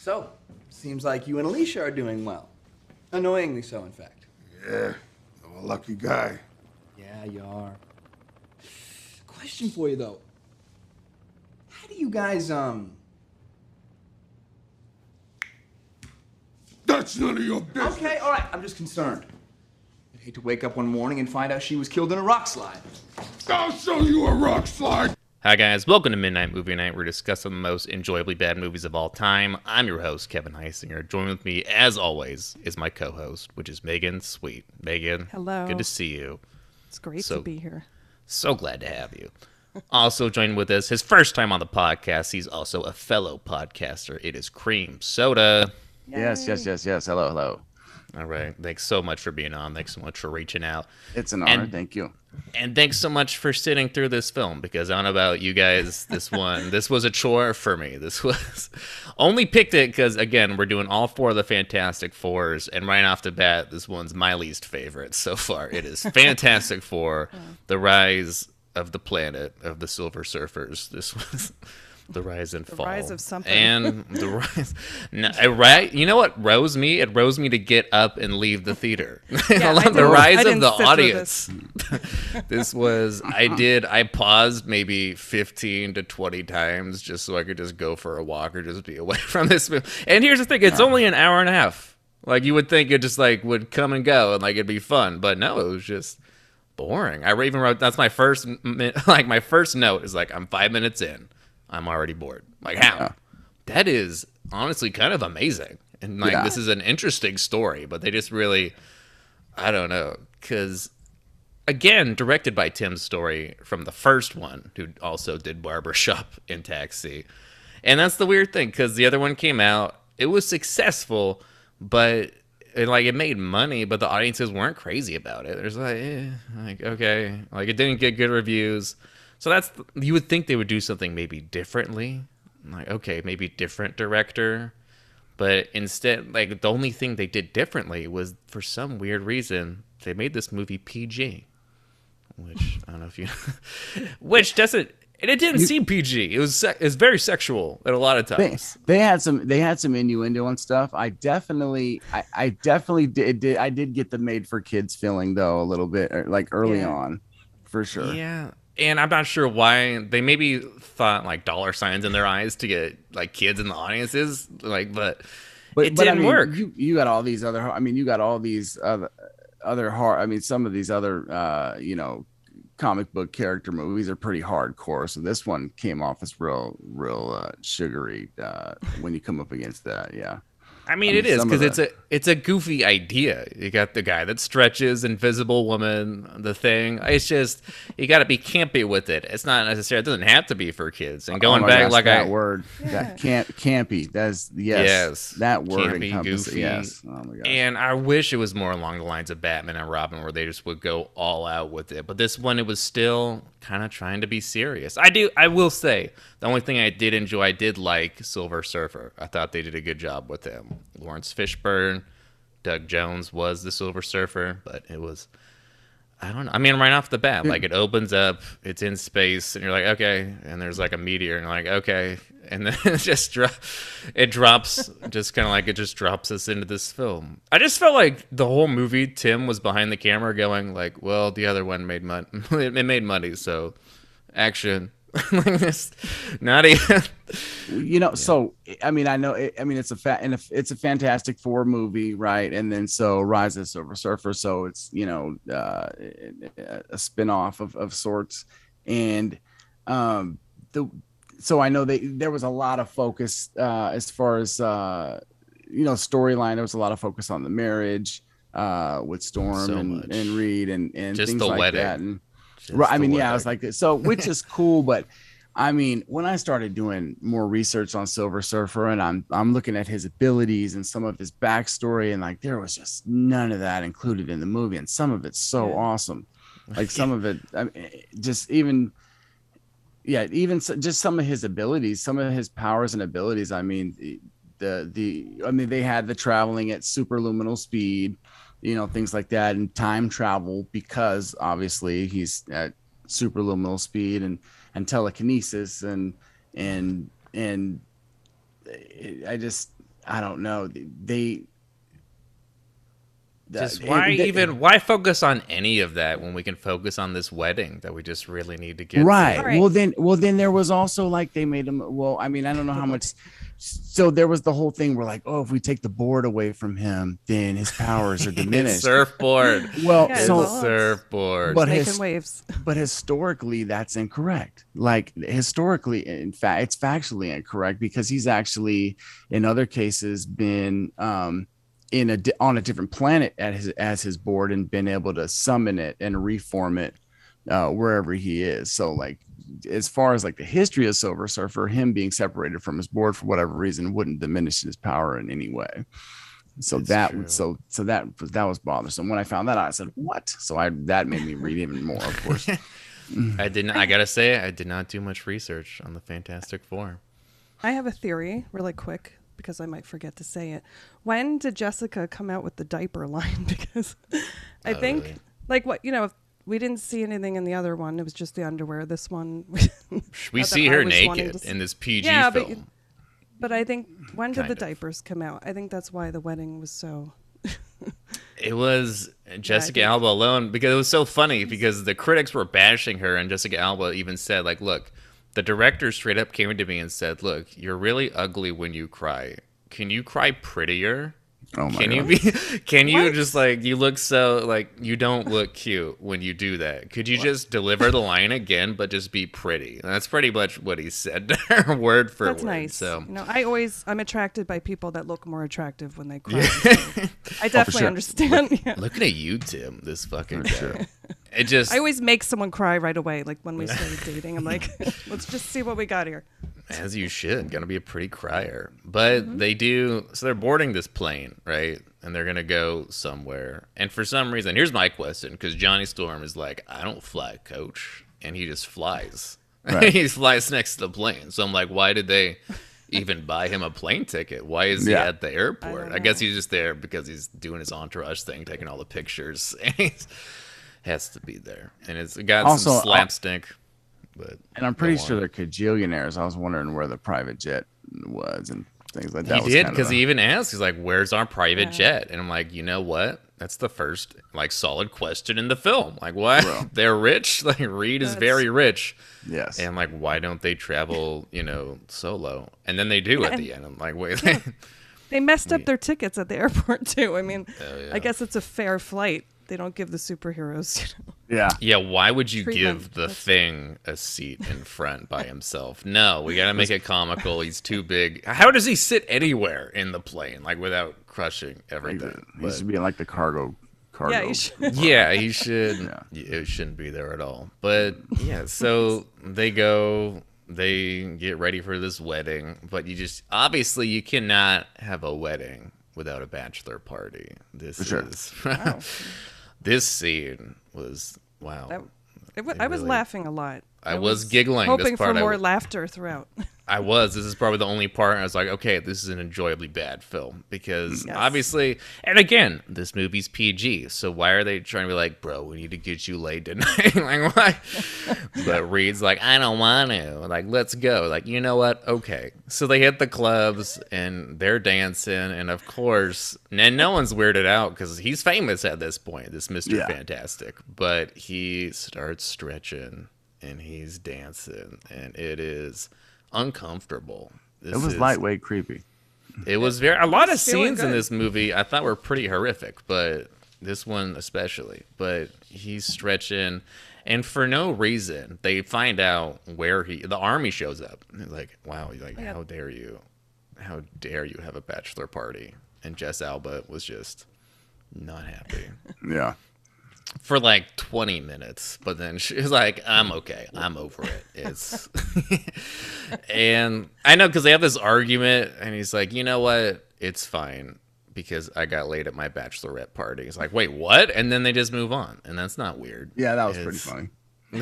So, seems like you and Alicia are doing well. Annoyingly so, in fact. Yeah, I'm a lucky guy. Yeah, you are. Question for you though. How do you guys um That's none of your business. Okay, alright, I'm just concerned. I'd hate to wake up one morning and find out she was killed in a rock slide. I'll show you a rock slide. Hi guys, welcome to Midnight Movie Night. We're discussing the most enjoyably bad movies of all time. I'm your host, Kevin Heisinger. Joining with me, as always, is my co-host, which is Megan Sweet. Megan, Hello. Good to see you. It's great So- to be here. So glad to have you. Also joined with us, his first time on the podcast. He's also a fellow podcaster. It is Cream Soda. Yes, yes, yes, yes. Hello, hello. All right. Thanks so much for being on. Thanks so much for reaching out. It's an honor. And- Thank you. And thanks so much for sitting through this film because I don't know about you guys. This one, this was a chore for me. This was only picked it because again, we're doing all four of the Fantastic Fours, and right off the bat, this one's my least favorite so far. It is Fantastic Four: oh. The Rise of the Planet of the Silver Surfers. This was. The rise and fall, rise of something. and the rise. No? You know what rose me? It rose me to get up and leave the theater. Yeah, the rise of the audience this. this was I did I paused maybe 15 to 20 times just so I could just go for a walk or just be away from this movie. And here's the thing, it's only an hour and a half. Like you would think it just like would come and go and like it'd be fun, but no, it was just boring. I even wrote that's my first like my first note is like I'm 5 minutes in. I'm already bored. Like how? That is honestly kind of amazing. And like Yeah. this is an interesting story, but they just really I don't know cuz again directed by Tim Story from the first one, who also did Barbershop and Taxi. And that's the weird thing because the other one came out, it was successful, but it, like it made money, but the audiences weren't crazy about it. There's like, eh, like okay, like it didn't get good reviews. So that's you would think they would do something maybe differently, like okay, maybe different director, but instead, like the only thing they did differently was for some weird reason they made this movie PG, which I don't know if you, which doesn't. And it didn't seem PG. It was se- it's very sexual at a lot of times. they had some they had some innuendo and stuff. I definitely I, I definitely did, did I did get the made for kids feeling though a little bit er, like early Yeah. on for sure. Yeah. And I'm not sure why they maybe thought like dollar signs in their eyes to get like kids in the audiences, like, but, But it but didn't mean, work. You you got all these other I mean you got all these other other hard I mean some of these other uh you know comic book character movies are pretty hardcore. So this one came off as real real uh, sugary uh when you come up against that. Yeah. I mean, I mean, is some because it's a it's a goofy idea. You got the guy that stretches, Invisible Woman, the thing. It's just you got to be campy with it. It's not necessarily. It doesn't have to be for kids. And going Oh back, gosh, like that I word, Yeah. that camp, campy. That's yes, Yes. that word Campy, encompasses. goofy. Yes. Oh my gosh. And I wish it was more along the lines of Batman and Robin, where they just would go all out with it. But this one, it was still kind of trying to be serious. I do. I will say the only thing I did enjoy, I did like Silver Surfer. I thought they did a good job with him. Laurence Fishburne, Doug Jones was the Silver Surfer, but it was. I don't know. I mean, right off the bat, like it opens up, it's in space, and you're like, okay, and there's like a meteor, and you're like, okay, and then it just dro- it drops, just kind of like it just drops us into this film. I just felt like the whole movie, Tim was behind the camera, going like, well, the other one made money, it made money, so action. like this, not even. you know, so I mean, I know. It, I mean, it's a fat and it's a Fantastic Four movie, right? And then so Rise of the Silver Surfer, so it's you know uh, a spin-off of of sorts, and um the so I know they there was a lot of focus uh as far as uh you know storyline. There was a lot of focus on the marriage uh with Storm So and much. and Reed and and Just things the like wedding. that. And right. I mean, yeah, I was like, so which is cool, but I mean, when I started doing more research on Silver Surfer and I'm I'm looking at his abilities and some of his backstory, and like there was just none of that included in the movie, and some of it's so Yeah. awesome. Like some of it, I mean, just even yeah, even s- just some of his abilities, some of his powers and abilities. I mean, the the I mean, they had the traveling at superluminal speed, you know, things like that, and time travel because obviously he's at superluminal speed and and telekinesis and and and I just I don't know. They Just why they- even why focus on any of that when we can focus on this wedding that we just really need to get to? right. Well, then, well, then there was also like they made him. Well, I mean, I don't know how much. So there was the whole thing where like, oh, if we take the board away from him, then his powers are diminished. surfboard. well, Yeah, His so surfboard. But making his- waves. but historically that's incorrect like historically in fact it's factually incorrect because he's actually in other cases been um in a on a different planet at his as his board and been able to summon it and reform it uh wherever he is so like as far as like the history of silver surfer him being separated from his board for whatever reason wouldn't diminish his power in any way so That's that true. would so so that was that was bothersome when i found that out i said what so i that made me read even more of course I didn't. I gotta say, I did not do much research on the Fantastic Four. I have a theory, really quick, because I might forget to say it. When did Jessica come out with the diaper line? because I Oh, think, really? like, what you know, if we didn't see anything in the other one. It was just the underwear. This one, We see her naked in this PG Yeah, but film. you- but I think when did Kind the of. diapers come out? I think that's why the wedding was so. It was Jessica think- Alba alone because it was so funny because the critics were bashing her and Jessica Alba even said like, "Look, the director straight up came to me and said, "Look, you're really ugly when you cry. Can you cry prettier?" Oh my Can you be? Can you What? just like you look so like you don't look cute when you do that? Could you just deliver the line again, but just be pretty? And that's pretty much what he said, word for word. That's word. nice. So you know, I always I'm attracted by people that look more attractive when they cry. so I oh, definitely sure. understand. yeah. looking at you, Tim, this fucking guy. It just I always make someone cry right away. Like when we started dating, I'm like, let's just see what we got here. As you should. Gonna be a pretty crier. But they do. So they're boarding this plane, right? And they're gonna go somewhere. And for some reason, here's my question: because Johnny Storm is like, I don't fly, coach, and he just flies. Right. he flies next to the plane. So I'm like, why did they even buy him a plane ticket? Why is he Yeah. at the airport? don't I, guess he's just there because he's doing his entourage thing, taking all the pictures. And he has to be there. And it's got Also, some uh, slapstick. But And I'm pretty sure they're cajillionaires. I was wondering where the private jet was and things like that. he was did because a- he even asked, he's like, "Where's our private Yeah. jet?" And I'm like, you know what? That's the first like solid question in the film. Like, why they're rich? Like Reed is very rich, yes. and I'm like, why don't they travel? You know, solo? And then they do at the end. I'm like, wait, They messed up their tickets at the airport too. I mean, Oh, yeah. I guess it's a fair flight. They don't give the superheroes. You know? yeah. yeah. Why would you Treatment. give the That's- thing a seat in front by himself? No, we gotta make it comical. He's too big. How does he sit anywhere in the plane like without crushing everything? he should be like the cargo cargo. Yeah, you should. yeah, he should. Yeah. It shouldn't be there at all. But yeah, so they go, they get ready for this wedding. But you just obviously you cannot have a wedding without a bachelor party. This sure. is this scene was wow. That, it, I was really- laughing a lot. I was giggling. Hoping for part I more laughter throughout. I was. This is probably the only part I was like, okay, this is an enjoyably bad film because Yes. obviously, and again, this movie's PG, so why are they trying to be like, bro, we need to get you laid tonight? like, why? but Reed's like, I don't want to. Like, let's go. Like, you know what? Okay. So they hit the clubs and they're dancing, and of course, and no one's weirded out because he's famous at this point, this Mister Yeah. Fantastic. But he starts stretching and he's dancing, and it is uncomfortable. This It was is- lightweight creepy. It was very a lot of was feeling scenes in this movie I thought were pretty horrific, but this one especially. But he's stretching, and for no reason, they find out where he. The army shows up. And they're like, "Wow, like yeah. how dare you? How dare you have a bachelor party?" And Jess Alba was just not happy Yeah. For like 20 minutes but then she was like i'm okay. I'm over it. It's and i know because they have this argument and he's like you know what? It's fine because i got laid at my bachelorette party. It's like wait what? And then they just move on and that's not weird. Yeah, that was pretty funny.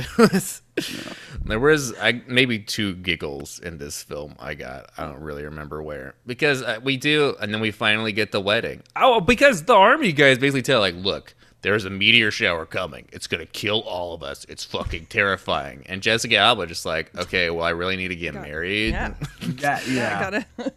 there was I, maybe two giggles in this film I got. I don't really remember where. Because uh, we do, and then we finally get the wedding. Oh, because the army guys basically tell like, look, there's a meteor shower coming. It's gonna kill all of us. It's fucking terrifying. And Jessica Alba just like, okay, well, I really need to get married. Yeah. Yeah, Yeah, yeah.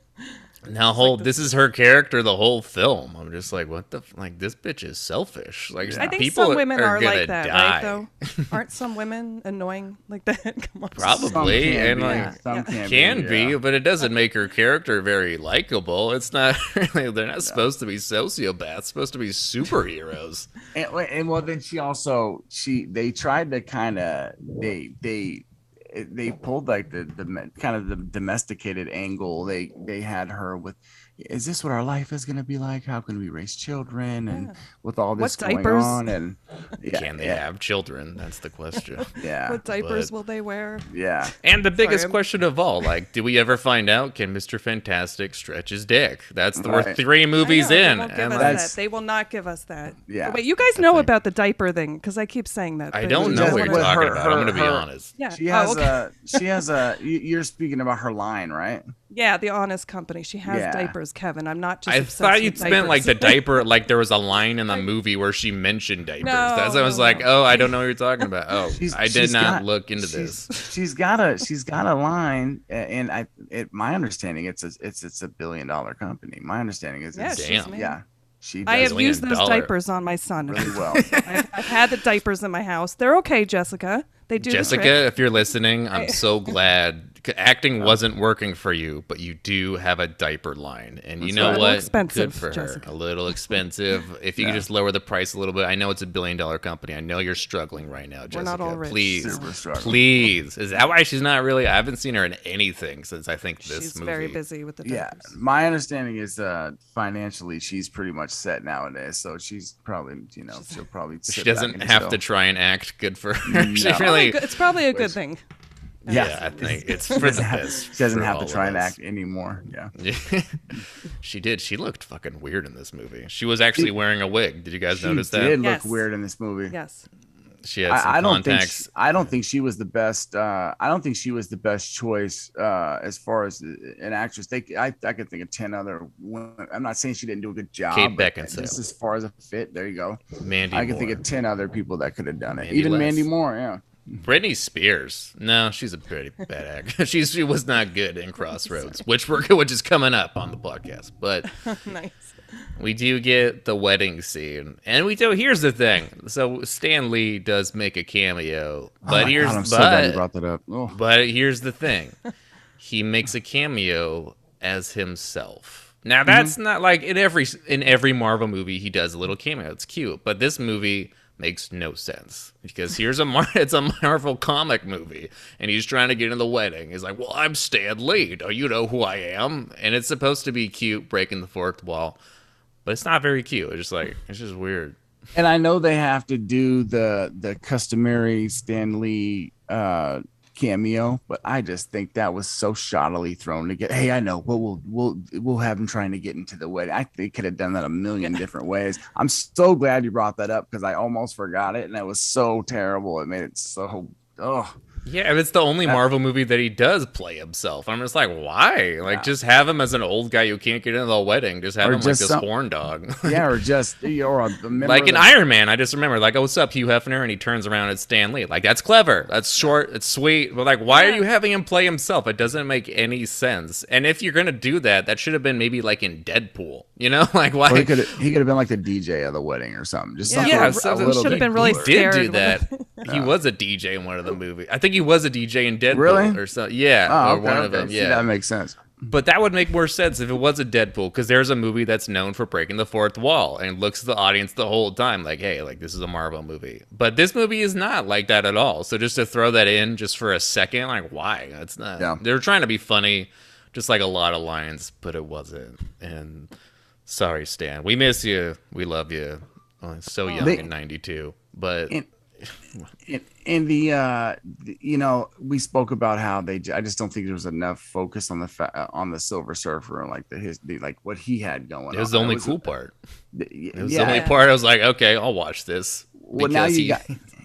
I gotta. Now, whole this is her character the whole film. I'm just like, what the f- like? This bitch is selfish. Like, I think people some women are, are, gonna like that, die. right? Though, aren't some women annoying like that? Come on. Probably, Some and be, like some Yeah. can, can be, yeah. but it doesn't make her character very likable. It's not really. They're not supposed to be sociopaths. Supposed to be superheroes. and, and well then she also she they tried to kind of they they they pulled like the the kind of the domesticated angle they they had her with is this what our life is going to be like how can we raise children and Yeah. with all this What going diapers? on and yeah Can they yeah, have children? That's the question. yeah What diapers but- will they wear? yeah And the biggest I'm- question of all, like, do we ever find out can Mr. Fantastic stretch his dick? That's the we're Right. three movies know, in. They won't give and us like, That's- that. They will not give us that. Yeah. Wait, you guys know think- about the diaper thing because I keep saying that. I don't know what you're talking her- about. I'm going to be honest. Yeah. she oh, has okay. a she has a you're speaking about her line right Yeah, the Honest Company. She has Yeah. diapers, Kevin. I'm not just. I obsessed thought you'd spent like the diaper, like there was a line in the movie where she mentioned diapers. No, That's I was no, like, no. oh, I don't know what you're talking about. Oh, She's- I did not got- look into she's- this. She's got a she's got a line, and I it my understanding it's a, it's it's a billion dollar company. My understanding is Yeah, it's, she's Damn. yeah, she I does have Billion used those dollar. diapers on my son. really well. I've, I've had the diapers in my house. They're okay, Jessica. They do Jessica, trick. if you're listening, I'm so glad. C- Acting wasn't working for you, but you do have a diaper line, and you That's know right. A what? expensive, Good for her. A little expensive. If you could just lower the price a little bit, I know it's a billion dollar company. I know you're struggling right now, Jessica. We're not all rich, Please, Super struggling. please. Is that why she's not really? I haven't seen her in anything since I think this She's movie. very busy with the yeah, diapers. my understanding is uh financially she's pretty much set nowadays, so she's probably you know she'll probably She sit back doesn't and have chill. to try and act good for her. she No. Probably really. good- It's probably a good Which- thing. Yeah, Yeah, I think it's She for the doesn't have, she doesn't have to try and act anymore. Yeah, Yeah. she did. She looked fucking weird in this movie. She was actually wearing a wig. Did you guys she notice that? She did Yes. look weird in this movie. Yes. She had some I, I don't think she, I don't think she was the best. Uh, I don't think she was the best choice uh, as far as an actress. They, I, I could think of ten other. Women. I'm not saying she didn't do a good job. Kate Beckinsale. Just as far as a fit, there you go. Mandy I can think of ten other people that could have done it. Mandy Even Less. Mandy Moore. Yeah. Britney Spears. No, she's a pretty bad actor. She's she was not good in Crossroads, which we're which is coming up on the podcast. But nice. we do get the wedding scene, and we do. Here's the thing. So Stan Lee does make a cameo, Oh but my here's God, I'm so glad you brought that up. Oh. But here's the thing. He makes a cameo as himself. Now mm-hmm. that's not like in every in every Marvel movie he does a little cameo. It's cute, but this movie makes no sense because here's a Mar- it's a Marvel comic movie and he's trying to get in the wedding. He's like, "Well, I'm Stan Lee. Do you know who I am?" And it's supposed to be cute, breaking the fourth wall, but it's not very cute. It's just like it's just weird. And I know they have to do the the customary Stan Lee uh, cameo, but I just think that was so shoddily thrown to get. Hey, I know. Well, we'll we'll we'll have him trying to get into the wedding. I think could have done that a million different ways. I'm so glad you brought that up because I almost forgot it, and it was so terrible. It made it so. Oh, Yeah, and it's the only Marvel movie that he does play himself. I'm just like, why? Like, Yeah. just have him as an old guy who can't get into the wedding. Just have Or him like just this some- horn dog. yeah, or just or a, a member like an Iron Man, I just remember, like, oh, what's up, Hugh Hefner? And he turns around, it's Stan Lee. Like, that's clever. That's short. It's sweet. But, like, why are you having him play himself? It doesn't make any sense. And if you're going to do that, that should have been maybe like in Deadpool. You know? Like, why? Or he could he could have been like the DJ of the wedding or something. Just Yeah, something yeah, a so little should have been really he did do that. He was a DJ in one of the movies. I think he was a DJ in Deadpool Really? or so. Yeah, Oh, or okay, one okay. of them. See, Yeah, that makes sense. But that would make more sense if it was a Deadpool, because there's a movie that's known for breaking the fourth wall and looks at the audience the whole time like, hey, like this is a Marvel movie. But this movie is not like that at all. So just to throw that in just for a second, like why? That's not. Yeah. They were trying to be funny, just like a lot of lines, but it wasn't. And sorry, Stan, we miss you. We love you. Oh, so young They- in '92, but in, in the uh you know we spoke about how they i just don't think there was enough focus on the fa- uh, on the silver surfer and like the his the, like what he had going it was on. the only was- cool part. the- It was yeah the only part I was like, okay, I'll watch this. well now you he- got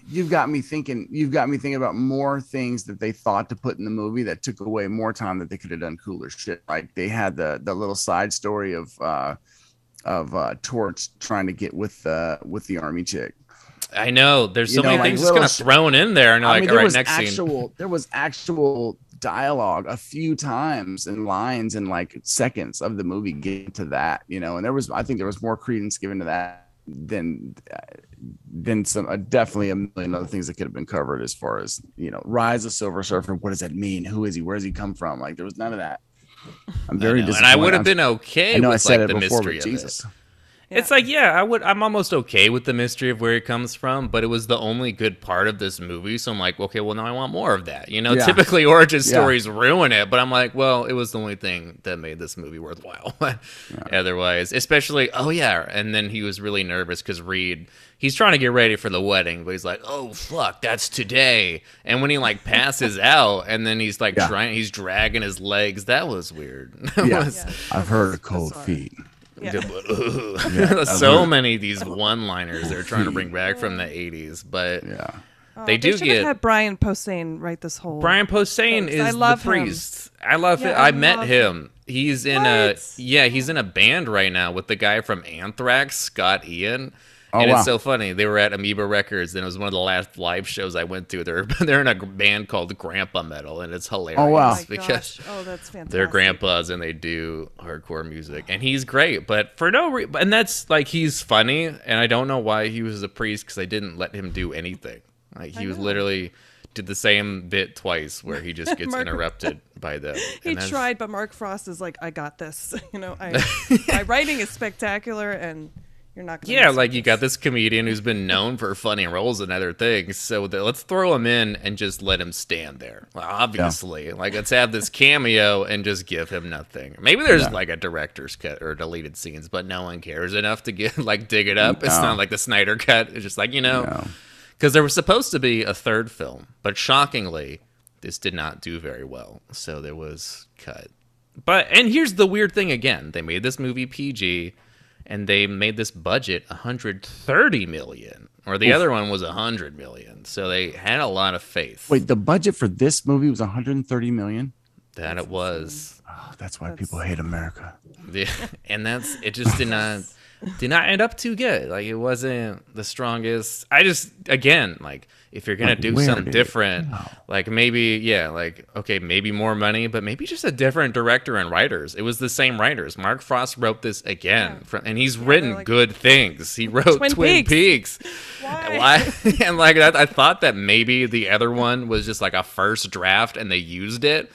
you've got me thinking you've got me thinking about more things that they thought to put in the movie that took away more time that they could have done cooler shit like they had the the little side story of uh of uh torch trying to get with uh with the army chick I know. There's so know, many like things just kind of thrown in there, and I like, mean, all right, next scene. actual there was actual dialogue a few times and lines and like seconds of the movie get to that, you know. And there was, I think, there was more credence given to that than uh, than some uh, definitely a million other things that could have been covered as far as you know, rise of Silver Surfer. What does that mean? Who is he? Where does he come from? Like there was none of that. I'm very I know, disappointed. and I would have been okay I know with I said like it the before, mystery but of Jesus. it. It's like, yeah, I would. I'm almost okay with the mystery of where it comes from, but it was the only good part of this movie. So I'm like, okay, well now I want more of that. You know, Yeah. typically origin Yeah. stories ruin it, but I'm like, well, it was the only thing that made this movie worthwhile. Otherwise, especially, oh yeah, and then he was really nervous because Reed, he's trying to get ready for the wedding, but he's like, oh fuck, that's today. And when he like passes out, and then he's like Yeah. trying, he's dragging his legs. That was weird. That Yeah. was- Yeah. I've heard of cold bizarre. feet. Yeah. so heard- many of these one-liners they're trying to bring back from the 80s but Yeah. Oh, They do should get- have had Brian Posehn write this whole. brian posehn is I love the him. priest i love Yeah, it i, I met love him he's in a yeah he's in a band right now with the guy from anthrax scott ian Oh, and wow. it's so funny. They were at Amoeba Records, and it was one of the last live shows I went to. They're they're in a band called Grandpa Metal, and it's hilarious Oh, wow. Oh because. Oh, that's fantastic. they're grandpas and they do hardcore music and he's great but for no reason and that's like he's funny and i don't know why he was a priest because i didn't let him do anything like he was literally did the same bit twice where he just gets Mark- interrupted by them He tried, but Mark Frost is like, I got this. You know, I, my writing is spectacular, and you're not gonna. yeah mess like you got this. comedian who's been known for funny roles and other things so that, let's throw him in and just let him stand there. Well, obviously like let's have this cameo and just give him nothing. Maybe there's Yeah. like a director's cut or deleted scenes but no one cares enough to get like dig it up. It's not like the snyder cut. It's just like you know No. because there was supposed to be a third film but shockingly this did not do very well so there was cut. But and here's the weird thing again. They made this movie pg and they made this budget 130 million or the other one was 100 million. So they had a lot of faith. Wait, the budget for this movie was 130 million. that it was. Oh, that's why That's- people hate America. the, and that's it just did not did not end up too good like it wasn't the strongest i just again like if you're gonna Like, do something different go? like maybe yeah like okay maybe more money but maybe just a different director and writers it was the same writers mark frost wrote this again from, and he's written like- good things he wrote twin, Twin peaks, Peaks. Why? Why? and like that, I thought that maybe the other one was just like a first draft and they used it.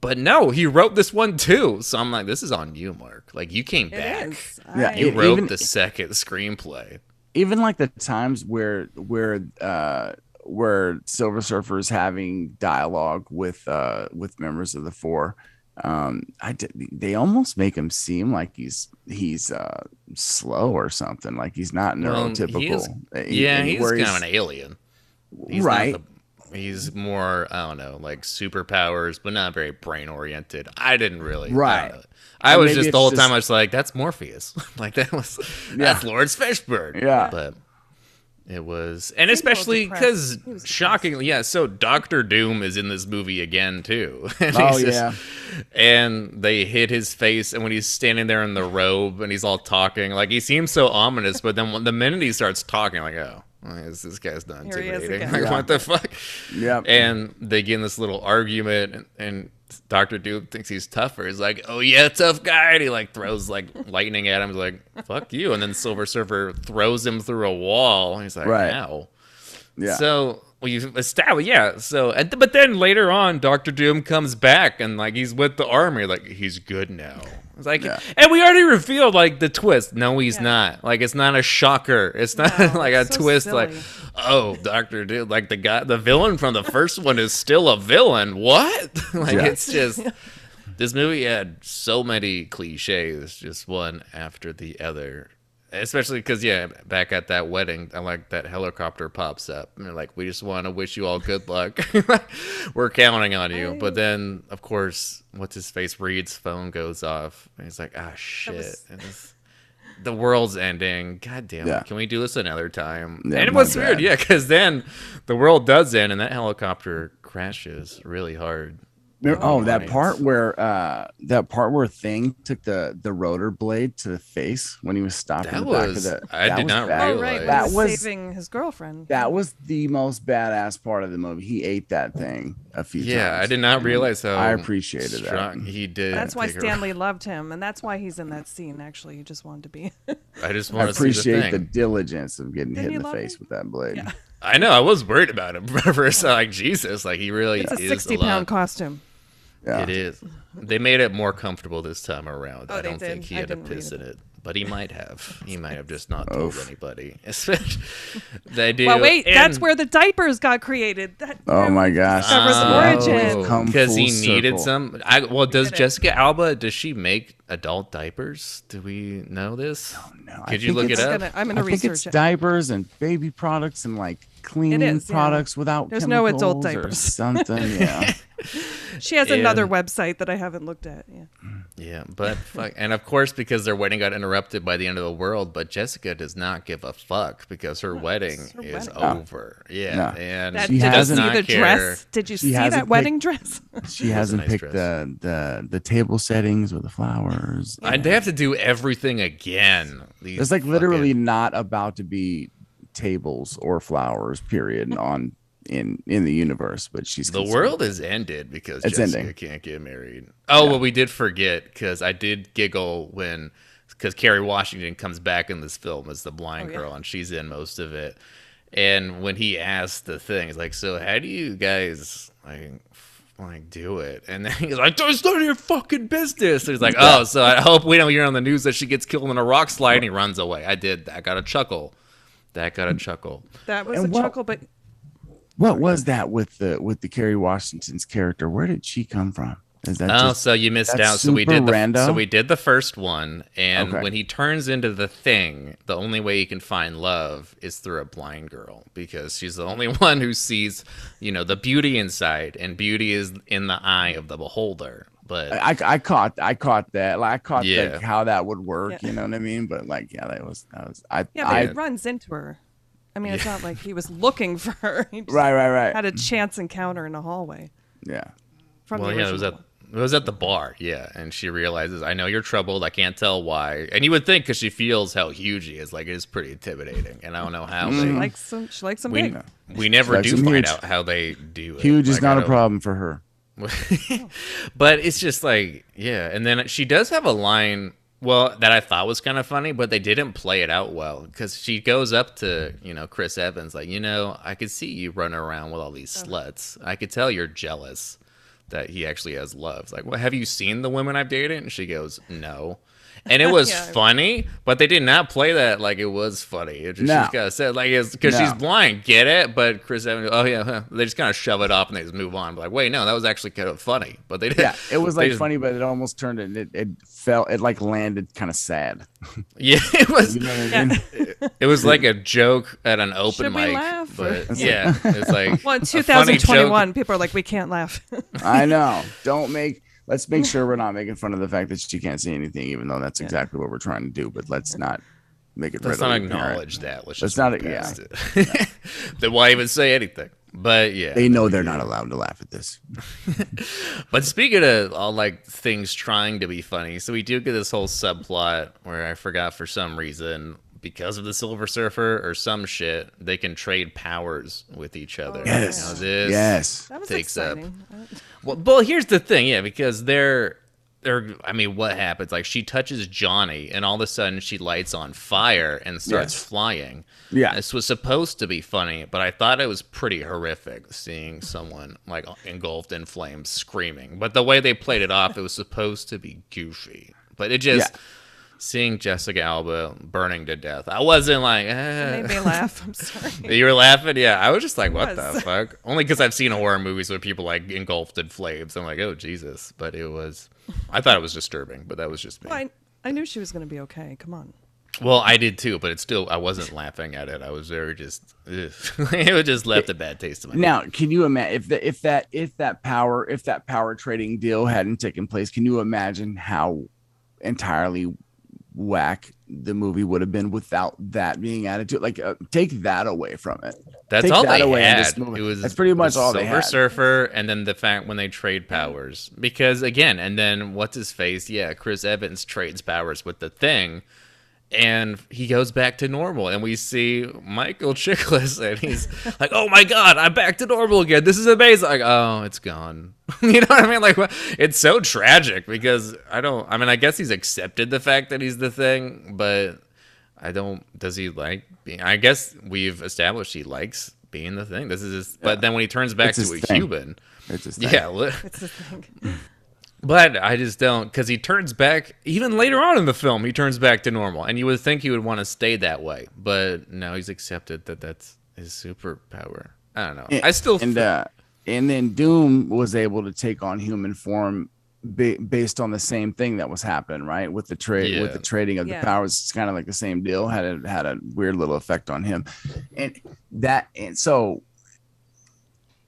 But no, he wrote this one too. So I'm like, this is on you, Mark. Like you came It back. is. Yeah, You wrote even- the second screenplay. Even like the times where where uh where Silver Surfer is having dialogue with uh with members of the Four, um, I did, they almost make him seem like he's he's uh slow or something. Like he's not Well, he neurotypical. is- Yeah, he- he's where kind of an alien. He's Right. Not the, he's more, I don't know, like superpowers, but not very brain oriented. I didn't really. Right. don't. I was just the whole just- time I was like, that's Morpheus. like that was yeah. that's Laurence Fishburne. Yeah. But it was, and Seemed a little especially because He was depressed. shockingly, yeah. So Doctor Doom is in this movie again too. And Oh just- yeah. and they hit his face and when he's standing there in the robe and he's all talking like he seems so ominous but then when, the minute he starts talking like oh well, this, this guy's not Here he is intimidating like Yeah. what the fuck Yep. and they get in this little argument and, and Dr. Doom thinks he's tougher. He's like, "Oh yeah, tough guy." And he like throws like lightning at him. He's like, "Fuck you!" And then Silver Surfer throws him through a wall. And he's like, Right. "Ow!" Yeah. So well, you establish, yeah. So, and th- but then later on, Doctor Doom comes back and like he's with the army, like he's good now. It's like, Yeah. and we already revealed like the twist. No, he's Yeah. not. Like it's not a shocker. It's not No, like a so twist. Like, oh, Doctor Doom, like the guy, the villain from the first one is still a villain. What? like Yeah. it's just. This movie had so many cliches, just one after the other. Especially because, yeah, back at that wedding, I like that helicopter pops up. And they're like, we just want to wish you all good luck. We're counting on you. But then, of course, what's his face? Reed's phone goes off. And he's like, ah, shit. was- the world's ending. God damn Yeah. it. Can we do this another time? Yeah, and it my was weird, yeah, because then the world does end and that helicopter crashes really hard. Remember- oh, that Right. part where uh that part where Thing took the the rotor blade to the face when he was stopping That the back of was- the. I did not bad. Oh, realize- right. That That was was- saving his girlfriend. That was the most badass part of the movie. He ate that thing a few times. Yeah, I did not realize how I appreciated strong that. he did. That's why take her- Stan Lee loved him, and that's why he's in that scene. Actually, he just wanted to be. I just I want to see the appreciate the, diligence of getting Didn't hit in the face it? with that blade. Yeah. I know. I was worried about him for a second. Like Jesus, like he really It's a is sixty lot. pound costume. Yeah. It is. They made it more comfortable this time around. Oh, I don't think he I had a didn't piss it. in it, but he might have. He might have just not told Oof. anybody. They do. Well, wait, that's where the diapers got created. That, Oh my gosh. Discovers Yeah. origin. Because he full needed some. I, well, does Did it. Jessica Alba? Does she make adult diapers? Do we know this? No, Could you look it up? I'm gonna, I'm I gonna think research it's it. diapers and baby products and like cleaning is, yeah. products without There's no adult chemicals or diapers. something. Yeah. She has another website that I haven't looked at. Yeah. Yeah, but fuck, and of course because their wedding got interrupted by the end of the world, but Jessica does not give a fuck because her wedding her is wedding. No. over. Yeah, No. and That, She did does hasn't- see the care. dress? Did you She see that picked- wedding dress? She hasn't nice picked dress. the, the the table settings or the flowers. I, they have to do everything again. These There's like literally fucking- not about to be tables or flowers. Period. On in in the universe, but she's the concerned. world is ended because It's Jessica ending. can't get married. Oh, well, we did forget because I did giggle when because Kerry Washington comes back in this film as the blind Oh, yeah. girl and she's in most of it. And when he asks the thing, he's like, "So how do you guys like?" Like do it, and then he's like, "It's none of your fucking business." And he's like, "Oh, so I hope we don't hear on the news that she gets killed in a rock slide." And he runs away. I did. that. got a chuckle. That got a mm. chuckle. That was And a what- chuckle, but What was that with the with the Kerry Washington's character? Where did she come from? Is that Oh, just so you missed out. So we did the rando? so we did the first one, and Okay. when he turns into the thing, the only way he can find love is through a blind girl because she's the only one who sees, you know, the beauty inside, and beauty is in the eye of the beholder. But I, I caught I caught that like I caught Yeah. like how that would work Yeah. you know what I mean but like yeah that was that was I yeah, but I he runs into her. I mean, it's not like he was looking for her. He just right right right had a chance encounter in a hallway yeah from well, the yeah, it was original. at it was at the bar, yeah, and she realizes, I know you're troubled. I can't tell why, and you would think because she feels how huge he is, like it is pretty intimidating, and I don't know how Mm-hmm. She they. likes him. She likes him We, big. we never do find huge. out how they do it. huge is Like, I not a problem for her but it's just like yeah and then she does have a line well that i thought was kind of funny but they didn't play it out well because she goes up to you know chris evans like you know i could see you running around with all these sluts i could tell you're jealous that he actually has love. It's like well have you seen the women i've dated? And she goes no and it was Yeah. funny, but they did not play that like it was funny. It just, No. She's kind of said like it's because No. she's blind, get it? But Chris Evans, oh yeah, huh. they just kind of shove it off and they just move on. But like, wait, no, that was actually kind of funny. But they did. yeah it was like just- funny but it almost turned it it, it felt it like landed kind of sad Yeah, it was. you know what I mean It was like a joke at an open Should we mic. laugh, But or- yeah, it's like Well, in 2021, people are like, we can't laugh. I know don't make let's make sure we're not making fun of the fact that she can't see anything even though that's exactly what we're trying to do but let's not make it Let's not readily apparent. acknowledge that. Let's Let's just not- move past it. then why even say anything? But yeah, they know they're not allowed to laugh at this But speaking of all like things trying to be funny, so we do get this whole subplot where I forgot for some reason because of the Silver Surfer or some shit, they can trade powers with each other. Oh, yes. You know, this yes That was Takes up. exciting. Well, well, here's the thing, yeah, because they're they're. I mean, what happens? Like she touches Johnny, and all of a sudden she lights on fire and starts Yes. flying. Yeah. this was supposed to be funny, but I thought it was pretty horrific seeing someone like engulfed in flames screaming. But the way they played it off, it was supposed to be goofy. But it just Yeah. Seeing Jessica Alba burning to death, I wasn't like. It Eh. made me laugh. I'm sorry. You were laughing, yeah. I was just like, "What the fuck?" Only because I've seen horror movies where people like engulfed in flames. I'm like, "Oh Jesus!" But it was, I thought it was disturbing, but that was just me. Well, I, I knew she was going to be okay. Come on. Well, I did too, but it still, I wasn't laughing at it. I was very just, ugh. it just left a bad taste in my mouth. Now, can you imagine if the, if that if that power if that power trading deal hadn't taken place? Can you imagine how entirely whack the movie would have been without that being added to it. Like, uh, take that away from it. That's Take all that they away had. It was That's pretty much all they Silver had. Surfer, and then the fact when they trade powers. Because again, and then what's his face? Yeah, Chris Evans trades powers with the Thing, and he goes back to normal. And we see Michael Chiklis, and he's like, "Oh my god, I'm back to normal again. This is amazing." Like, oh, it's gone. you know what I mean? Like, it's so tragic because I don't. I mean, I guess he's accepted the fact that he's the Thing, but I don't. Does he like being? I guess we've established he likes being the thing. This is his. But then when he turns back It's to a his thing. human, It's just thing. yeah. li- It's the thing. But I just don't because he turns back even later on in the film. He turns back to normal, and you would think he would want to stay that way, but no, he's accepted that that's his superpower. I don't know. I still and uh, and then Doom was able to take on human form ba- based on the same thing that was happening, right? With the trade, with the trading of Yeah. the powers, it's kind of like the same deal. Had a had a weird little effect on him, and that and so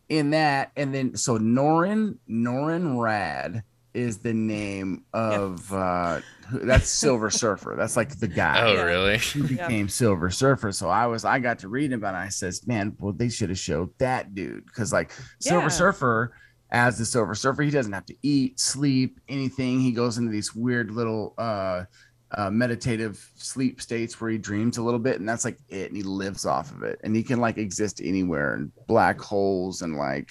in that, and then so Norrin Norrin Radd is the name of uh that's Silver Surfer. That's like the guy oh really? he became Silver Surfer. So I was, I got to read about it. I says, man, well, they should have showed that dude because like Silver Yeah. Surfer, as the Silver Surfer, he doesn't have to eat, sleep, anything. He goes into these weird little uh, uh, meditative sleep states where he dreams a little bit, and that's like it. And he lives off of it, and he can like exist anywhere in black holes and like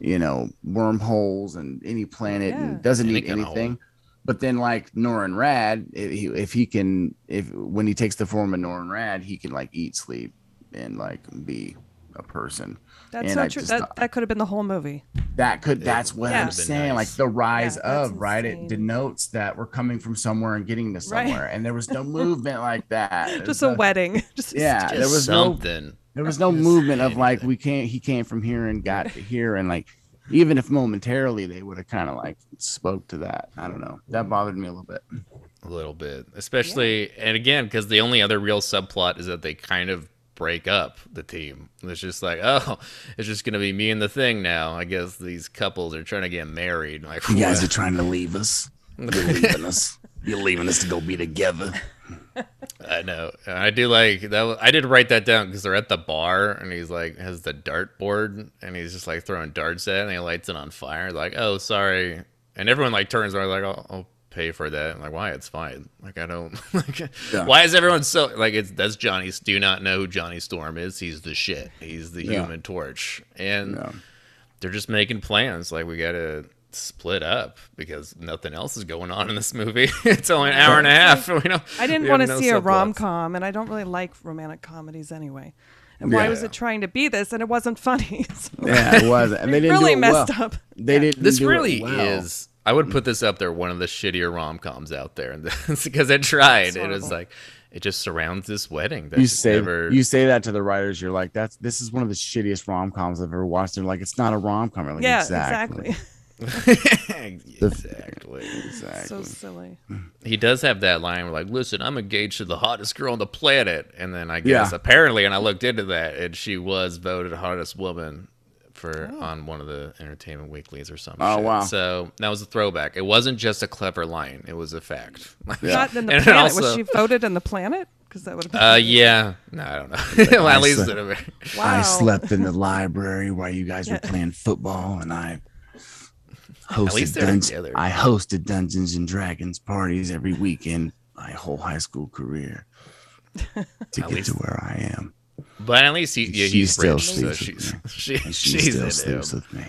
you know wormholes and any planet, Yeah. and doesn't Any need kind of anything. But then, like Norrin Radd, if he, if he can, if when he takes the form of Norrin Radd, he can like eat, sleep, and like be a person. That's And not I true. That thought- that could have been the whole movie. That could. That's what Yeah. I'm Would've been saying. Like the rise Yeah, of right. It denotes that we're coming from somewhere and getting to Right. somewhere, and there was no movement like that. Just There's a wedding. Just Yeah, Just there was no there was no movement of like we can't. He came from here and got to here, and like even if momentarily they would have kind of like spoke to that. I don't know. That bothered me a little bit. A little bit, especially, and again, because the only other real subplot is that they kind of break up the team. It's just like, oh, it's just gonna be me and the thing now. I guess these couples are trying to get married. Like, You guys what? are trying to leave us. You're leaving us. You're leaving us to go be together. I know. I do like that. was- I did write that down because they're at the bar and he's like has the dart board and he's just like throwing darts at it and he lights it on fire. Like, oh, sorry. And everyone like turns around like, oh, I'll pay for that. I'm like, why? It's fine. Like, I don't. Like, Yeah. why is everyone so like? It's that's Johnny's. Do not know who Johnny Storm is? He's the shit. He's the Yeah. Human Torch. And Yeah. they're just making plans. Like, we gotta split up because nothing else is going on in this movie. it's only an hour and a half. We don't, I didn't want to no see a rom com, and I don't really like romantic comedies anyway. And why was it trying to be this? And it wasn't funny. So Yeah, it wasn't. And they didn't really do it messed well. up. They didn't. This do it really well. is. I would mm. put this up there, one of the shittier rom coms out there, and because it tried. It was like it just surrounds this wedding. That You just say never. you say that to the writers. You're like, that's this is one of the shittiest rom coms I've ever watched. They're like, it's not a rom com. Like, yeah, exactly. exactly. exactly. Exactly. So silly. He does have that line where like, "Listen, I'm engaged to the hottest girl on the planet," and then I guess Yeah. apparently, and I looked into that, and she was voted hottest woman for Oh. on one of the Entertainment Weeklies or something. Oh, wow. So that was a throwback. It wasn't just a clever line; it was a fact. Not in the And planet. also- was she voted in the planet? Because that would have been. Uh, yeah. No, I don't know. well, I at least slept- wow. I slept in the library while you guys were playing football, and I hosted least Dunge- I hosted Dungeons and Dragons parties every weekend my whole high school career to get least- to where I am. But at least he, yeah, he's still rich, so sleeps with she's me. she, And she she's still sleeps him. with me.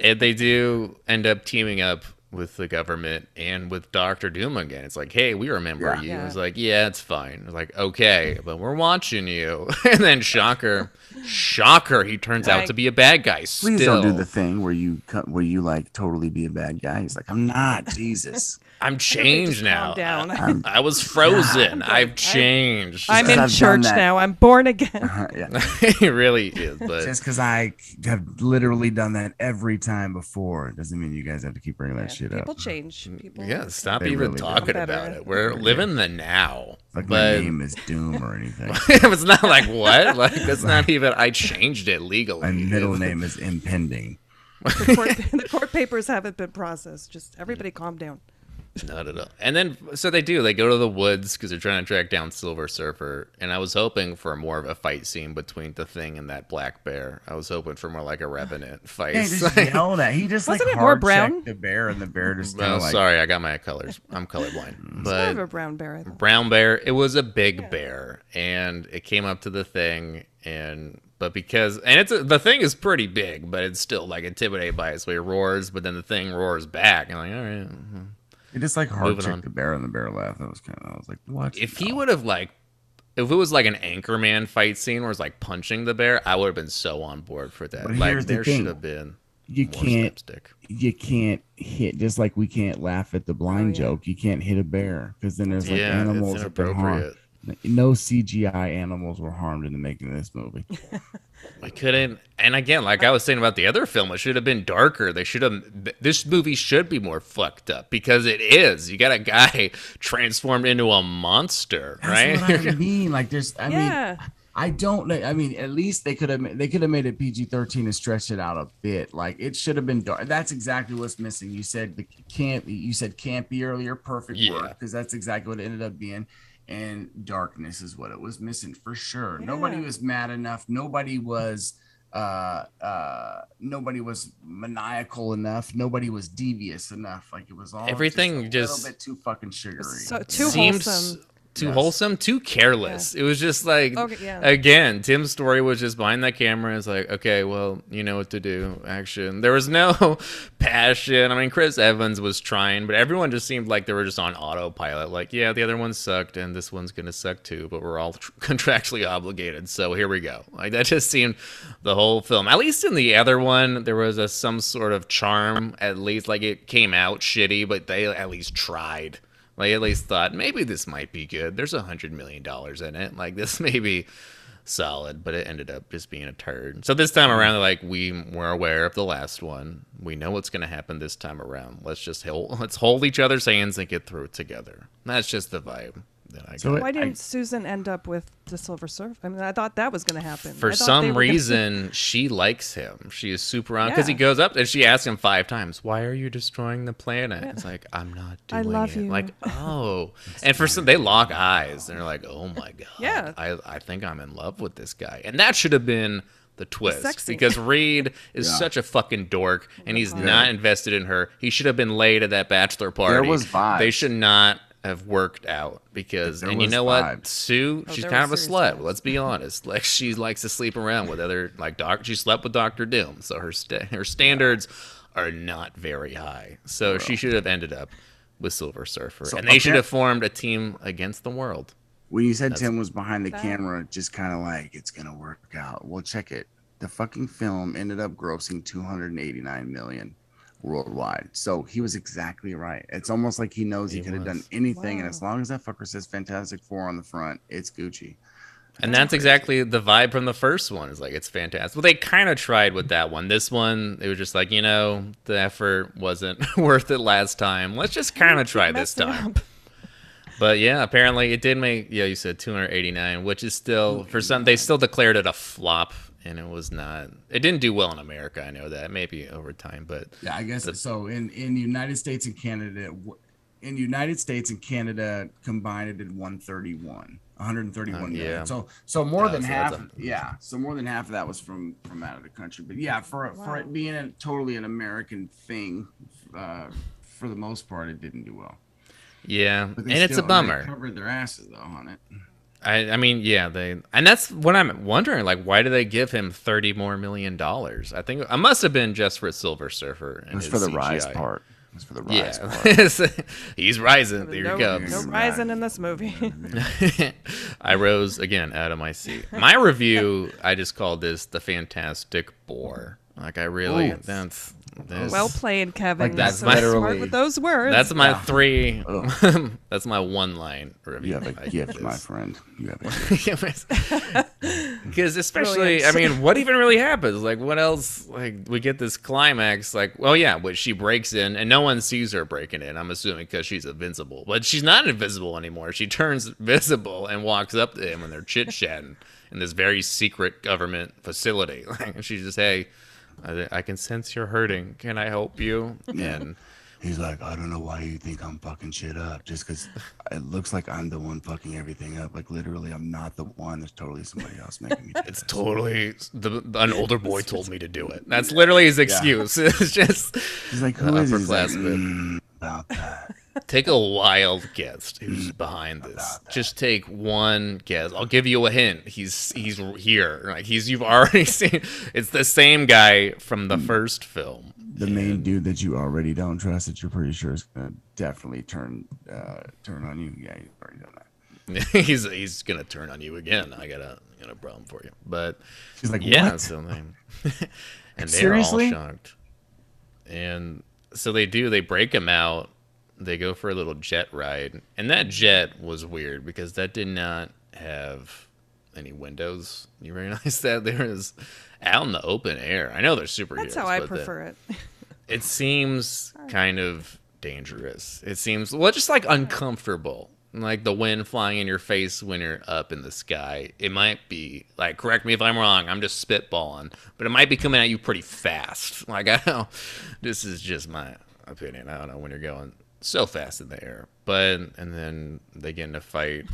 And they do end up teaming up with the government and with Doctor Doom again. It's like, hey, we remember Yeah. you. Yeah. It's like, yeah, it's fine. It's like, okay, but we're watching you. and then shocker, shocker, he turns out to be a bad guy. Please still. don't do the thing where you where you like totally be a bad guy. He's like, I'm not. Jesus. I'm changed now. down. I, I'm- I was frozen. I'm I've changed. I'm in I've church now. I'm born again. Uh-huh, yeah. he really is, but Just because I have literally done that every time before doesn't mean you guys have to keep bringing that shit People up. People change. Mm, People. yeah, stop even really talking about it. We're living the now. Like but my name is Doom or anything. it's not like what? Like that's not even. I changed it legally. My middle name is Impending. The court, the court papers haven't been processed. Just everybody calm down. Not at all. And then, so they do. They go to the woods because they're trying to track down Silver Surfer. And I was hoping for more of a fight scene between the Thing and that black bear. I was hoping for more like a Revenant fight. He just yelled at. He just Wasn't like it more hard brown? the bear, and the bear just kind well, like. sorry, I got my colors. I'm colorblind. It's more of a brown bear. I thought. brown bear, it was a big bear, and it came up to the thing, and but because and it's a, the thing is pretty big, but it's still like intimidated by it, so he roars. But then the thing roars back, and like, all right. mhm. He just like hard Moving on. checked the bear, and the bear laughed. That was kind of. I was like, what? If he would have like, if it was like an Anchorman fight scene where it's like punching the bear, I would have been so on board for that. But like here's the there thing. should have been you more can't slapstick. you can't hit just like we can't laugh at the oh, blind Oh, yeah. joke. You can't hit a bear because then there's like yeah, animals it's that been harmed. No CGI animals were harmed in the making of this movie. We couldn't. And again, like I was saying about the other film, it should have been darker. They should have. This movie should be more fucked up because it is. You got a guy transformed into a monster, right? What I mean. Like there's, I Yeah. mean, I don't know. I mean, at least they could have they could have made it PG thirteen and stretched it out a bit. Like it should have been dark. That's exactly what's missing. You said the camp. You said campy earlier. Perfect Yeah. work because that's exactly what it ended up being. And darkness is what it was missing for sure. Nobody was mad enough. Nobody was uh uh nobody was maniacal enough nobody was devious enough like it was all Everything just, a just- little bit too fucking sugary So too Seems wholesome. Too Yes. wholesome, too careless. It was just like Okay, yeah. again, Tim Story was just behind that camera. It's like, okay, well, you know what to do. Action. There was no passion. I mean, Chris Evans was trying, but everyone just seemed like they were just on autopilot. Like, yeah, the other one sucked, and this one's gonna suck too, but we're all tr- contractually obligated, so here we go. Like that just seemed the whole film. At least in the other one, there was a some sort of charm. At least, like it came out shitty, but they at least tried. Like at least thought maybe this might be good. There's a hundred million dollars in it. Like this may be solid, but it ended up just being a turd. So this time mm-hmm. around, like we were aware of the last one. We know what's going to happen this time around. Let's just hold, let's hold each other's hands and get through it together. That's just the vibe that I So got. it- Why didn't I- Susan end up with the Silver Surfer? I mean, I thought that was going to happen. For I thought they some were gonna- reason, she likes him. She is super on because he goes up and she asks him five times, "Why are you destroying the planet?" It's like I'm not doing I love it. you. Like oh, and for some, they lock eyes and they're like, "Oh my god, Yeah. I I think I'm in love with this guy," and that should have been the twist sexy. because Reed is Yeah. such a fucking dork and he's not invested in her. He should have been late at that bachelor party. There was vibes. They should not have worked out because There and you was know what. Sue Oh, she's kind of a slut vibes. let's be honest like she likes to sleep around with other like doc she slept with Doctor Doom so her sta- her standards are not very high so oh, she should have ended up with Silver Surfer So and they should have formed a team against the world When you said That's- Tim was behind the That- camera, just kind of like it's gonna work out. Well, check it. The fucking film ended up grossing 289 million worldwide. So he was exactly right. It's almost like he knows he, He could have done was. anything, and as long as that fucker says Fantastic Four on the front, it's Gucci. and that's exactly the vibe from the first one is like it's fantastic well they kind of tried with that one this one it was just like you know the effort wasn't worth it last time let's just kind of try this time up. But yeah, apparently it did make yeah, you said 289, which is still for some they still declared it a flop and it was not it didn't do well in America, I know that. Maybe over time, but Yeah, I guess so. In in United States and Canada, in United States and Canada combined, it did 131, 131 Uh, million. yeah. So so more Yeah, than so half. a- yeah, so more than half of that was from from out of the country. But yeah, for for it being a totally an American thing, uh, for the most part, it didn't do well. yeah. And they it's a still- they bummer. Covered their asses though on it. I I mean, yeah, they and that's what I'm wondering like why do they give him 30 more million dollars? I think it must have been just for Silver Surfer and It was his for the rise part. It was for the rise part. Yeah. He's rising. There no, he comes. no rising in this movie. I rose again out of my seat. My review, I just called this the Fantastic Bore. Like I really, Ooh. that's that's, well played, Kevin. Like, You're that's so smart literally- with those words. that's my Yeah. three. That's my one line review. You have I a gift, give my friend. You have a gift. Because especially, I mean, what even really happens? Like, what else? Like, we get this climax. Like, well, yeah, but she breaks in, and no one sees her breaking in. I'm assuming because she's invincible, but she's not invisible anymore. She turns visible and walks up to him, and they're chit chatting in this very secret government facility. Like, she's just, hey, I, I can sense you're hurting. Can I help you? And He's like, I don't know why you think I'm fucking shit up, just because it looks like I'm the one fucking everything up. Like literally, I'm not the one. There's totally somebody else making me. Do It's this." totally the an older boy told me to do it. That's literally his excuse. It's just He's like, who the is he? He's like. "Mm, about that. Take a wild guess who's behind this. Just take one guess. I'll give you a hint. He's he's here. Like he's you've already seen. It's the same guy from the first film. The main dude that you already don't trust, that you're pretty sure is gonna definitely turn uh, turn on you. Yeah, you've already done that. he's he's gonna turn on you again. I got a got a problem for you. But She's like, yeah, what? so they, and they're Seriously? all shocked. And so they do. They break him out. They go for a little jet ride, and that jet was weird because that did not have any windows. You realize that there is out in the open air. I know they're superheroes. That's how I prefer it. it seems kind of dangerous. It seems well, just like uncomfortable. Like the wind flying in your face when you're up in the sky. It might be like, correct me if I'm wrong. I'm just spitballing, but it might be coming at you pretty fast. Like I don't. This is just my opinion. I don't know when you're going so fast in the air, but and then they get in a fight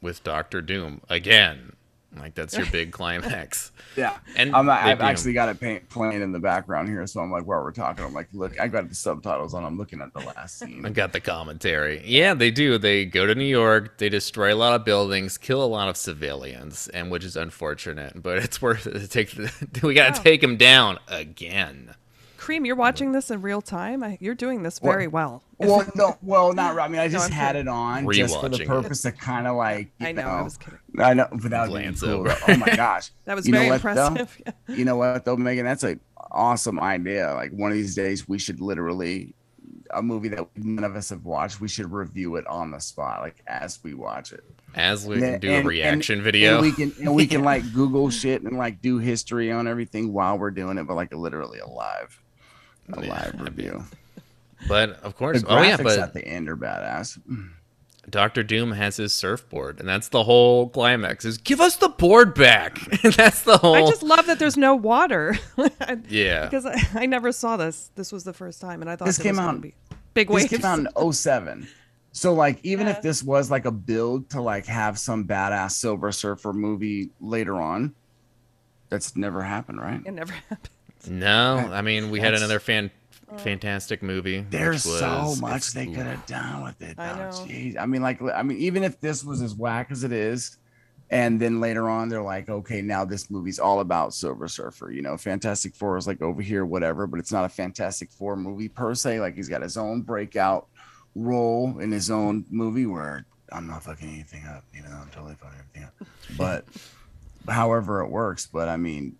with Doctor Doom again. Like that's your big climax. Yeah, And I'm, I've actually got it paint, playing in the background here, so I'm like, while we're talking, I'm like, look, I got the subtitles on. I'm looking at the last scene. I got the commentary. Yeah, they do. They go to New York. They destroy a lot of buildings, kill a lot of civilians, and which is unfortunate, but it's worth it to take. The, we got to take them down again. Cream, you're watching this in real time. I, you're doing this very well. Well, no, well, not. I mean, I just I'm had kidding. it on just for the Rewatching it. purpose of kind of like, you I know, I was kidding. I know, without being Glance cool. over. Oh my gosh, That was You know very what, impressive. Yeah. you know what though, Megan? That's an awesome idea. Like one of these days, we should literally a movie that none of us have watched. We should review it on the spot, like as we watch it. As we And- can do and- a reaction and- video. And we can and we can like Google shit and like do history on everything while we're doing it, but like literally a live, a live review. but of The course, graphics oh yeah, at but the end are badass. Doctor Doom has his surfboard, and that's the whole climax. Is give us the board back. that's the whole. I just love that there's no water. Yeah. Because I, I never saw this. This was the first time, and I thought This came out- Be big This waves. came out in 07. So like even Yeah. if this was like a build to like have some badass Silver Surfer movie later on, that's never happened, right? it never happened. No, I mean we had That's- another fan, oh. fantastic movie. which There's so much it's- they could have done with it. I though. know. Jeez. I mean, like, I mean, even if this was as whack as it is, and then later on they're like, okay, now this movie's all about Silver Surfer. You know, Fantastic Four is like over here, whatever, but it's not a Fantastic Four movie per se. Like he's got his own breakout role in his own movie where I'm not fucking anything up, even though I'm totally fucking everything up. But however it works, but I mean,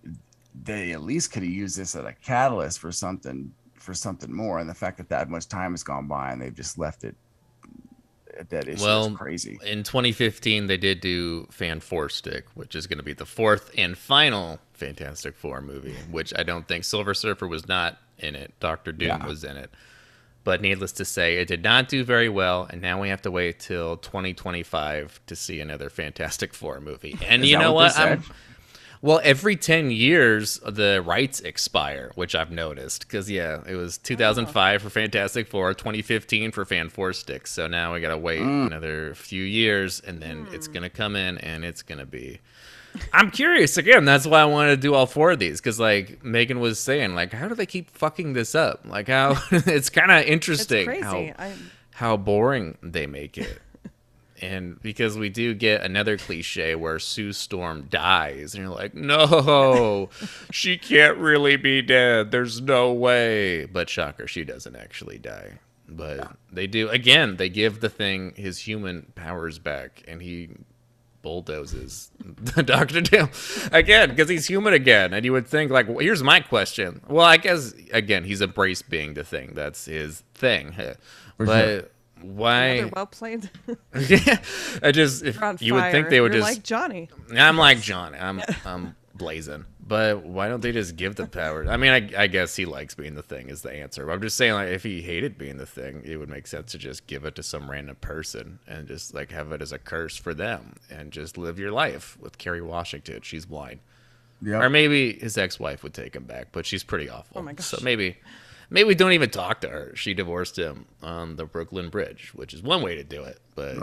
they at least could have used this as a catalyst for something for something more. And the fact that that much time has gone by and they've just left it at that issue Well, is crazy. In 2015, they did do Fan Four Stick, which is going to be the fourth and final Fantastic Four movie, which I don't think Silver Surfer was not in it. Doctor Doom Yeah. was in it. But needless to say, it did not do very well, and now we have to wait till 2025 to see another Fantastic Four movie. And you know what what? I'm? Well, every 10 years, the rights expire, which I've noticed. Because, yeah, it was 2005 for Fantastic Four, 2015 for Fan Four Sticks. So now we got to wait Mm. another few years, and then it's going to come in, and it's going to be. I'm curious again. That's why I wanted to do all four of these because, like Megan was saying, like, how do they keep fucking this up? Like, how it's kind of It's interesting crazy. how I, how boring they make it. And because we do get another cliche where Sue Storm dies, and you're like, no, she can't really be dead. There's no way. But shocker, she doesn't actually die. But they do, again, they give the thing his human powers back, and he bulldozes Doctor Doom again because he's human again. And you would think, like, well, here's my question. Well, I guess again, he's embraced being the thing. That's his thing. but why? another well played. yeah, I just if You're would think they would You're just. like Johnny. I'm like Johnny. I'm I'm blazing. But why don't they just give the power? I mean, I, I guess he likes being the thing is the answer. But I'm just saying, like, if he hated being the thing, it would make sense to just give it to some random person and just like have it as a curse for them and just live your life with Kerry Washington. She's blind. Yep. Or maybe his ex-wife would take him back, but she's pretty awful. Oh my gosh. So maybe, maybe we don't even talk to her. She divorced him on the Brooklyn Bridge, which is one way to do it, but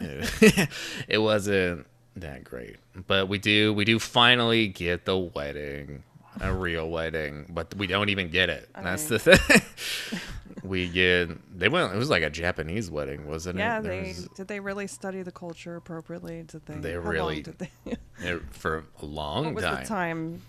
it, it wasn't that great. But we do we do finally get the wedding, a real wedding, but we don't even get it. That's the thing. we get they went. It was like a Japanese wedding, wasn't Yeah, it? There they was- did they really study the culture appropriately? Did they? They how long really- did they? it- for a long what was the time?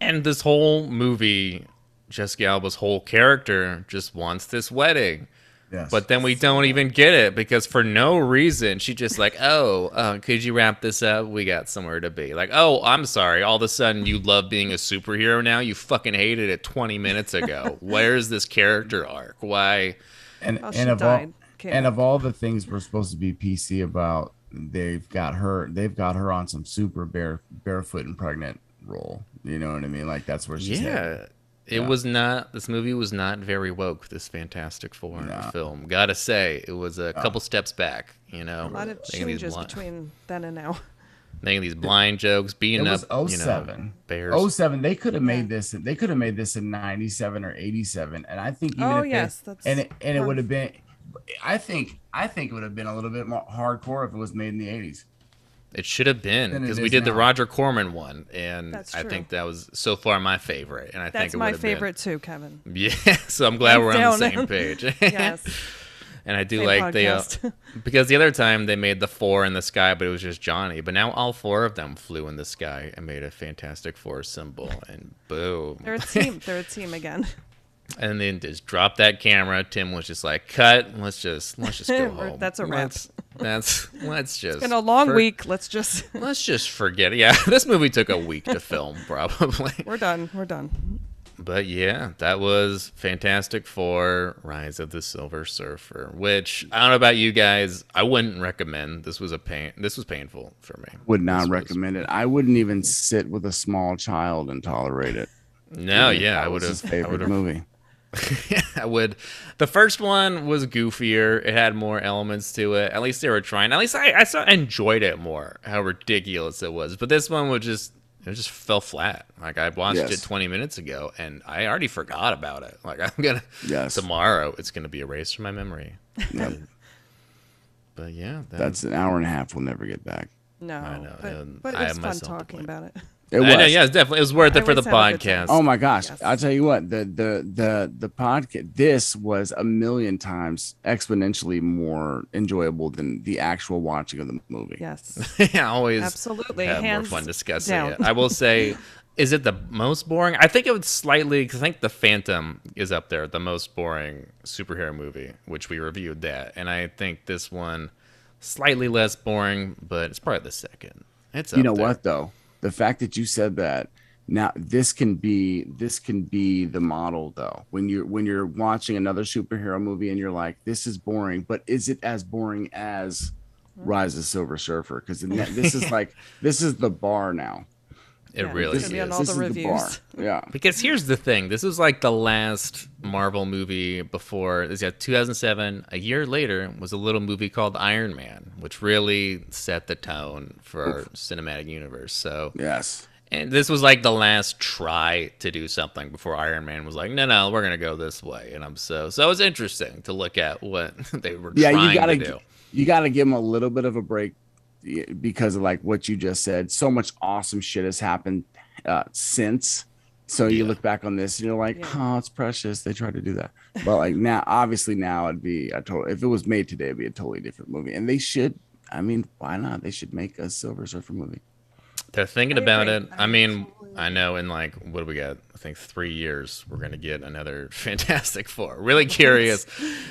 And this whole movie, Jessica Alba's whole character just wants this wedding. Yes. But then we don't even get it because for no reason she just like, oh, uh, could you wrap this up? We got somewhere to be. Like, oh, I'm sorry. All of a sudden you love being a superhero now. You fucking hated it 20 minutes ago. Where's this character arc? Why? and Oh, and of died. all Came and of all the things we're supposed to be PC about, they've got her. They've got her on some super bare barefoot and pregnant role. You know what I mean? Like that's where she's headed. Yeah. It was not. This movie was not very woke. This Fantastic Four No. film, gotta say, it was a couple steps back. You know, A lot of making these, changes bli- between then and now. making these blind jokes, It beating was up, you know, 07. bears. 07 they could have made this they could have made this in 97 or 87 and i think even Oh, if they- yes, that's and it, and it would have been i think i think it would have been a little bit more hardcore if it was made in the 80s It should have been because we is did the. Roger Corman one, and That's I think that was so far my favorite. And I think That's it my would have favorite too, Kevin. Yeah, so I'm glad Hands we're on the down. same page. Yes. and I do Same like the uh, because the other time they made the four in the sky, but it was just Johnny. But now all four of them flew in the sky and made a Fantastic Four symbol, and boom. They're a team. They're a team again. And then just drop that camera. Tim was just like, "Cut. Let's just let's just go home. that's a wrap. Let's, that's let's just. It's been a long for- week. Let's just. Let's just forget it. Yeah, this movie took a week to film, probably. We're done. We're done. But yeah, that was Fantastic Four: Rise of the Silver Surfer. Which I don't know about you guys, I wouldn't recommend. This was a pain. This was painful for me. would not This was- recommend it i wouldn't even sit with a small child and tolerate it No, yeah, I would have. I favorite would have. movie I would. The first one was goofier. It had more elements to it. At least they were trying. At least I, I saw, enjoyed it more. How ridiculous it was. But this one was just. It just fell flat. Like I watched Yes. it 20 minutes ago, and I already forgot about it. Like I'm gonna. Yes. Tomorrow, it's gonna be erased from my memory. Yep. But yeah, that, that's an hour and a half we'll never get back No. I know, But, and but it I was have fun talking blame. about it. it was know, yeah, it's definitely it was worth I it for the always have a good time. podcast. Oh my gosh! Yes. I'll tell you what the the the the podcast. This was a million times exponentially more enjoyable than the actual watching of the movie. Yes. yeah, always Absolutely. have Hands more fun discussing down. it. I will say, is it the most boring? I think it would slightly because I think the Phantom is up there, the most boring superhero movie, which we reviewed that, and I think this one slightly less boring, but it's probably the second. It's you know there. what though? The fact that you said that now this can be this can be the model though. When you're when you're watching another superhero movie and you're like, this is boring, but is it as boring as mm. Rise of Silver Surfer? Because this is like this is the bar now. It Yeah, really is. on all this the is the bar. Yeah. Because here's the thing: this was like the last Marvel movie before. This got 2007. A year later was a little movie called Iron Man, which really set the tone for our cinematic universe. So, Yes. and this was like the last try to do something before Iron Man was like, no, no, we're gonna go this way. And I'm so so. It's interesting to look at what they were yeah trying you gotta to do. you gotta give them a little bit of a break y- because of like what you just said so much awesome shit has happened uh since. So you look back on this and you're like Yeah. oh it's precious. They tried to do that. But like now obviously now it'd be a total if it was made today it'd be a totally different movie. And they should i mean why not? They should make a silver surfer movie. They're thinking I about agree. it. I I mean, totally I know in like what do we got? I think three years we're gonna get another Fantastic Four. Really curious.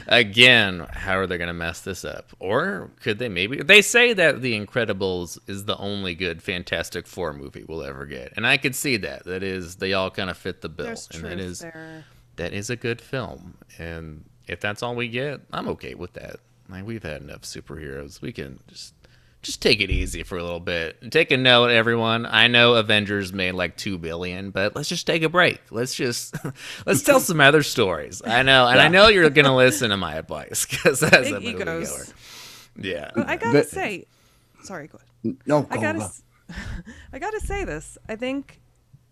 Again, how are they gonna mess this up? Or could they maybe? They say that The Incredibles is the only good Fantastic Four movie we'll ever get, and I could see that. That is, they all kind of fit the bill, There's and that is there. that is a good film. And if that's all we get, I'm okay with that. Like we've had enough superheroes. We can just just take it easy for a little bit. Take a note, everyone. I know Avengers made like two billion, but let's just take a break. Let's just let's tell some other stories. I know, and I know you're gonna listen to my advice because that's a Big moviegoer. egos. Yeah. But I gotta The- say, sorry, go ahead. no I gotta, go. s- I gotta say this. I think,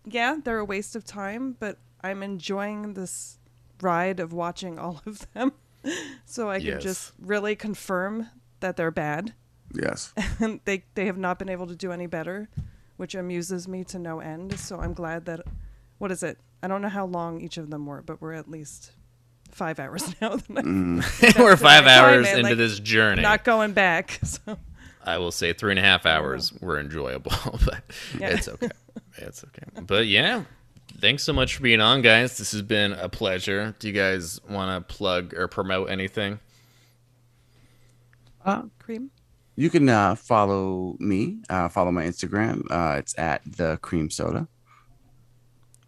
yeah, they're a waste of time, but I'm enjoying this ride of watching all of them, so I can Yes. just really confirm that they're bad. Yes. and they they have not been able to do any better, which amuses me to no end. So I'm glad that what is it? I don't know how long each of them were, but we're at least five hours now. That mm. I'm We're five hours into like, this journey. not going back. So I will say three and a half hours were enjoyable, but Yeah. it's okay. It's okay. But yeah, thanks so much for being on, guys. This has been a pleasure. Do you guys want to plug or promote anything? Uh, cream. You can uh, follow me. Uh, follow my Instagram. Uh, it's at the cream soda.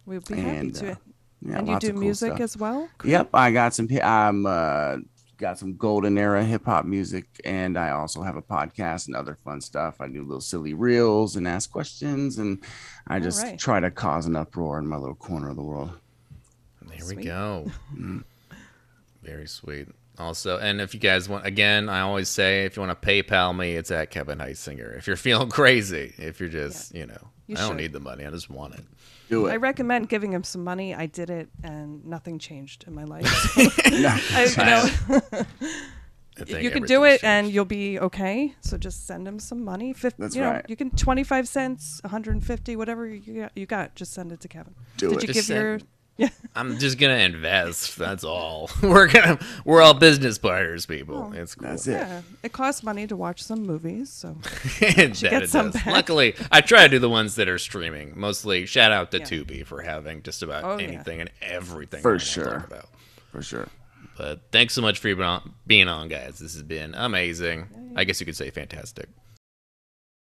We'll be happy to. uh, Yeah, and you do cool music stuff. as well. Yep, I got some. I'm uh, got some golden era hip hop music, and I also have a podcast and other fun stuff. I do little silly reels and ask questions, and I just right. try to cause an uproar in my little corner of the world. There we go. Very sweet. Also, and if you guys want, again, I always say if you want to PayPal me, it's at Kevin Heisinger. If you're feeling crazy, if you're just, you know, You I don't should. need the money, I just want it. Do it. I recommend giving him some money. I did it, and nothing changed in my life. No, I, you know, you can do everything's it, and you'll be okay. So just send him some money. Fif- That's you know, right. You can twenty five cents, one hundred and fifty, whatever you got, you got. Just send it to Kevin. Do Did it. you Just give your? Send- Yeah. I'm just gonna invest. That's all. We're gonna. We're all business partners, people. Oh, it's cool. That's it. Yeah, it costs money to watch some movies, so that get it some does. back. Luckily, I try to do the ones that are streaming. Mostly, shout out to Yeah. Tubi for having just about Oh, yeah. anything and everything. For sure. Talk about. for sure. But thanks so much for being on, being on, guys. This has been amazing. I guess you could say fantastic.